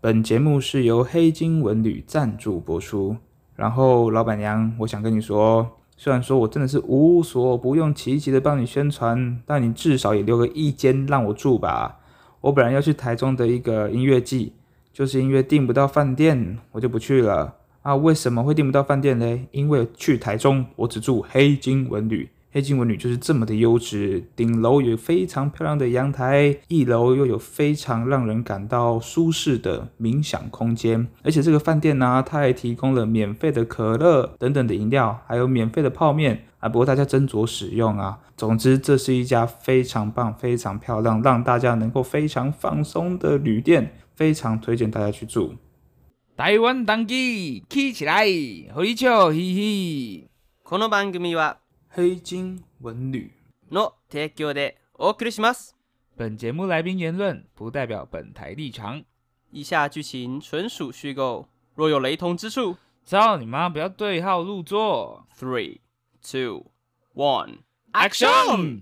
本节目是由黑金文旅赞助播出。然后，老板娘，我想跟你说，虽然说我真的是无所不用其极的帮你宣传，但你至少也留个一间让我住吧。我本来要去台中的一个音乐季，就是因为订不到饭店，我就不去了。啊，为什么会订不到饭店呢？因为去台中，我只住黑金文旅。黑金文旅就是这么的优质，顶楼有非常漂亮的阳台，一楼又有非常让人感到舒适的冥想空间，而且这个饭店呢、啊，它还提供了免费的可乐等等的饮料，还有免费的泡面啊，不过大家斟酌使用啊。总之，这是一家非常棒、非常漂亮，让大家能够非常放松的旅店，非常推荐大家去住。台湾当机起起来，和你笑嘻嘻。この番组は 黑金文旅の提供でお送りします。本节目来宾言论不代表本台立场。以下剧情纯属虚构，若有雷同之处，操你妈！不要对号入座。Three, two, one, action！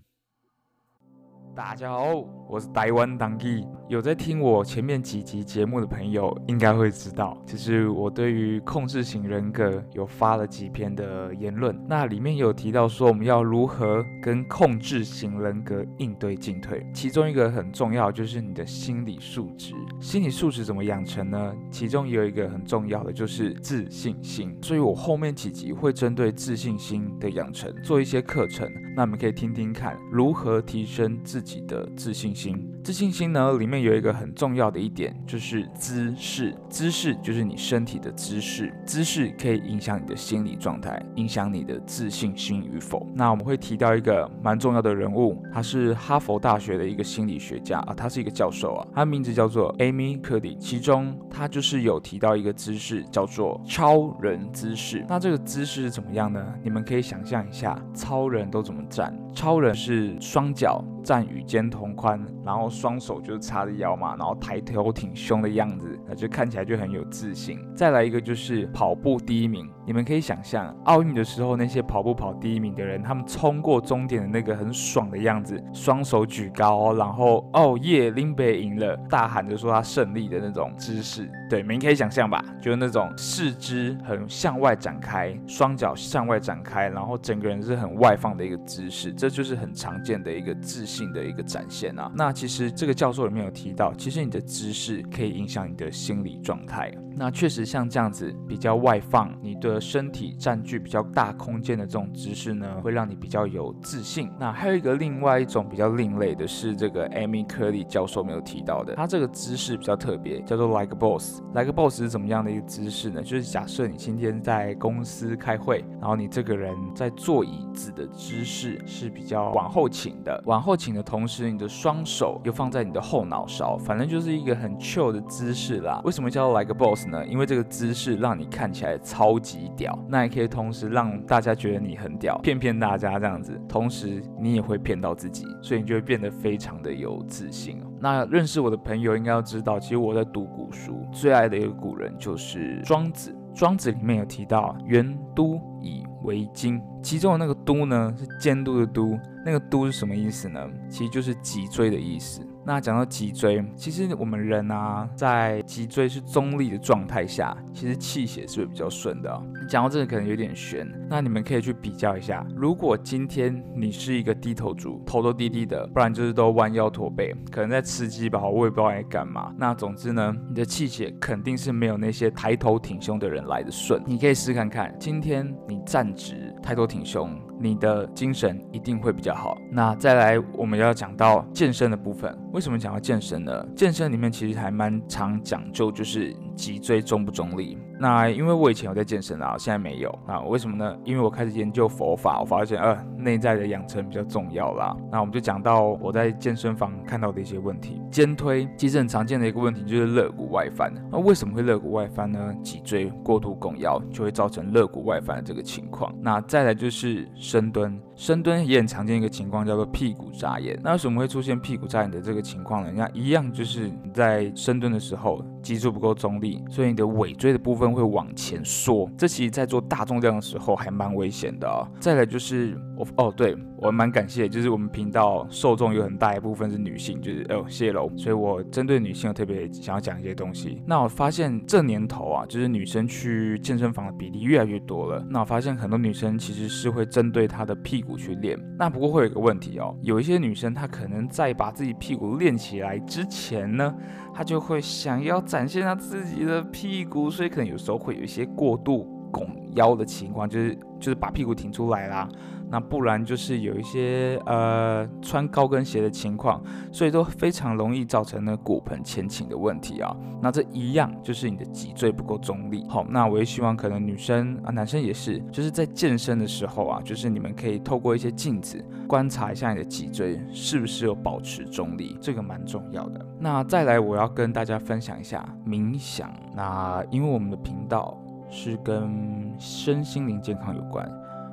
大家好， 我是台湾当地。有在听我前面几集节目的朋友，应该会知道，其实我对于控制型人格有发了几篇的言论。那里面有提到说，我们要如何跟控制型人格应对进退。其中一个很重要，就是你的心理素质。心理素质怎么养成呢？其中有一个很重要的，就是自信心。所以我后面几集会针对自信心的养成做一些课程。那我们可以听听看，如何提升自己的自信心。自信心呢，里面有一个很重要的一点，就是姿势。姿势就是你身体的姿势，姿势可以影响你的心理状态，影响你的自信心与否。那我们会提到一个蛮重要的人物，他是哈佛大学的一个心理学家啊，他是一个教授啊，他名字叫做 Amy Cuddy。其中他就是有提到一个姿势，叫做超人姿势。那这个姿势是怎么样呢？你们可以想象一下，超人都怎么站？超人是双脚站与肩同宽，然后。双手就是叉着腰嘛，然后抬头挺胸的样子，那就看起来就很有自信。再来一个就是跑步第一名，你们可以想象奥运的时候那些跑步跑第一名的人，他们冲过终点的那个很爽的样子，双手举高，然后哦耶，林北赢了，大喊着说他胜利的那种姿势。对，你们可以想象吧，就是那种四肢很向外展开，双脚向外展开，然后整个人是很外放的一个姿势，这就是很常见的一个自信的一个展现啊。那其实。这个教授里面有提到，其实你的姿势可以影响你的心理状态。那确实像这样子比较外放，你的身体占据比较大空间的这种姿势呢，会让你比较有自信。那还有一个另外一种比较另类的是这个 Amy Cuddy 教授没有提到的，他这个姿势比较特别，叫做 Like a Boss。Like a Boss 是怎么样的一个姿势呢？就是假设你今天在公司开会，然后你这个人在坐椅子的姿势是比较往后倾的，往后倾的同时，你的双手又放在你的后脑勺，反正就是一个很 chill 的姿势啦。为什么叫做 Like a Boss？因为这个姿势让你看起来超级屌，那也可以同时让大家觉得你很屌，骗骗大家这样子，同时你也会骗到自己，所以你就会变得非常的有自信。那认识我的朋友应该要知道，其实我在读古书，最爱的一个古人就是庄子。庄子里面有提到“原督以为经”，其中的那个“督”呢是监督的“督”，那个“督”是什么意思呢？其实就是脊椎的意思。那讲到脊椎，其实我们人啊，在脊椎是中立的状态下，其实气血是会比较顺的哦。讲到这个可能有点悬，那你们可以去比较一下，如果今天你是一个低头族，头都低低的，不然就是都弯腰驼背，可能在吃鸡吧，我也不知道在干嘛。那总之呢，你的气血肯定是没有那些抬头挺胸的人来的顺。你可以试看看，今天你站直，抬头挺胸。你的精神一定会比较好。那再来，我们要讲到健身的部分。为什么讲到健身呢？健身里面其实还蛮常讲究，就是脊椎中不中立。那因为我以前有在健身啊，现在没有。那为什么呢？因为我开始研究佛法，我发现呃，内在的养成比较重要啦。那我们就讲到我在健身房看到的一些问题。肩推其实很常见的一个问题就是肋骨外翻。那为什么会肋骨外翻呢？脊椎过度拱腰就会造成肋骨外翻的这个情况。那再来就是深蹲。深蹲也很常见一个情况，叫做屁股眨眼。那为什么会出现屁股眨眼的这个情况呢？那一样就是你在深蹲的时候，脊柱不够中立。所以你的尾椎的部分会往前缩。这其实在做大重量的时候还蛮危险的啊。再来就是我哦，对我蛮感谢，就是我们频道受众有很大一部分是女性，就是哦谢喽。所以我针对女性，我特别想要讲一些东西。那我发现这年头啊，就是女生去健身房的比例越来越多了。那我发现很多女生其实是会针对对她的屁股去练。那不过会有一个问题哦，有一些女生她可能在把自己屁股练起来之前呢，她就会想要展现她自己的屁股，所以可能有时候会有一些过度拱腰的情况，就是就是把屁股挺出来啦。那不然就是有一些呃穿高跟鞋的情况，所以都非常容易造成呢骨盆前倾的问题啊。那这一样就是你的脊椎不够中立。好，那我也希望可能女生啊，男生也是，就是在健身的时候啊，就是你们可以透过一些镜子观察一下你的脊椎是不是有保持中立，这个蛮重要的。那再来，我要跟大家分享一下冥想。那因为我们的频道是跟身心灵健康有关。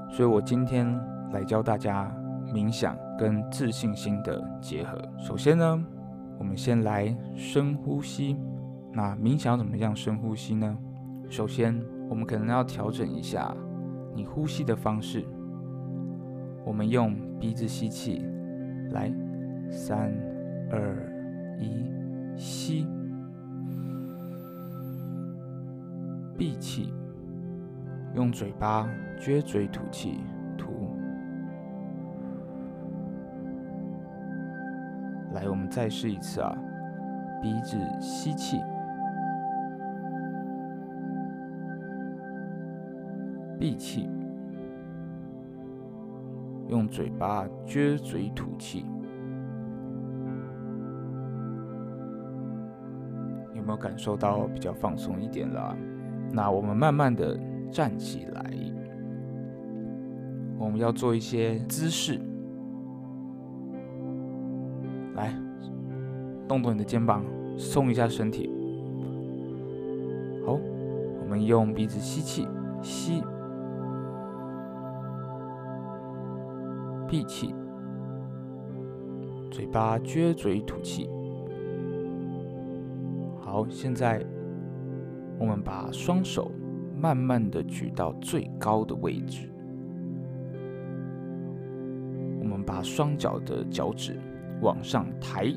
所以我今天来教大家冥想跟自信心的结合。首先呢，我们先来深呼吸。那冥想怎么样深呼吸呢？首先，我们可能要调整一下你呼吸的方式。我们用鼻子吸气，来，三、二、一，吸，闭气。用嘴巴撅嘴吐气，吐。来，我们再试一次啊！鼻子吸气，闭气，用嘴巴撅嘴吐气。有没有感受到比较放松一点了？那我们慢慢的。站起来，我们要做一些姿势。来，动动你的肩膀，松一下身体。好，我们用鼻子吸气，吸，闭气，嘴巴撅嘴吐气。好，现在我们把双手。慢慢的举到最高的位置，我们把双脚的脚趾往上抬，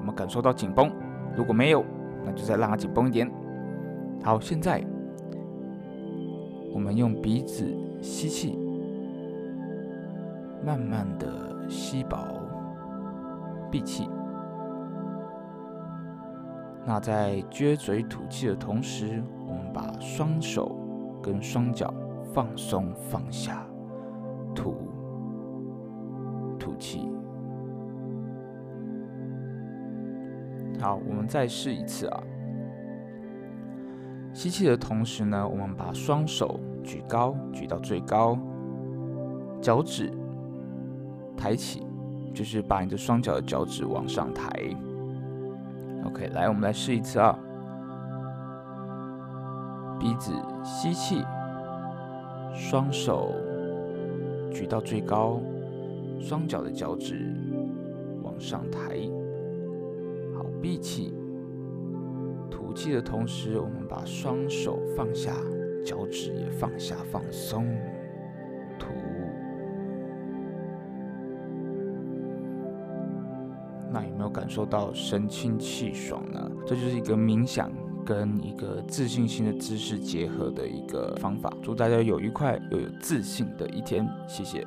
我们感受到紧绷，如果没有，那就再让它紧绷一点。好，现在我们用鼻子吸气，慢慢的吸饱，闭气。那在撅嘴吐气的同时，我们把双手跟双脚放松放下，吐吐气。好，我们再试一次啊。吸气的同时呢，我们把双手举高，举到最高，脚趾抬起，就是把你的双脚的脚趾往上抬。OK，来，我们来试一次啊！鼻子吸气，双手举到最高，双脚的脚趾往上抬。好，闭气，吐气的同时，我们把双手放下，脚趾也放下，放松。感受到神清气爽呢？这就是一个冥想跟一个自信心的知识结合的一个方法。祝大家有愉快又有自信的一天，谢谢。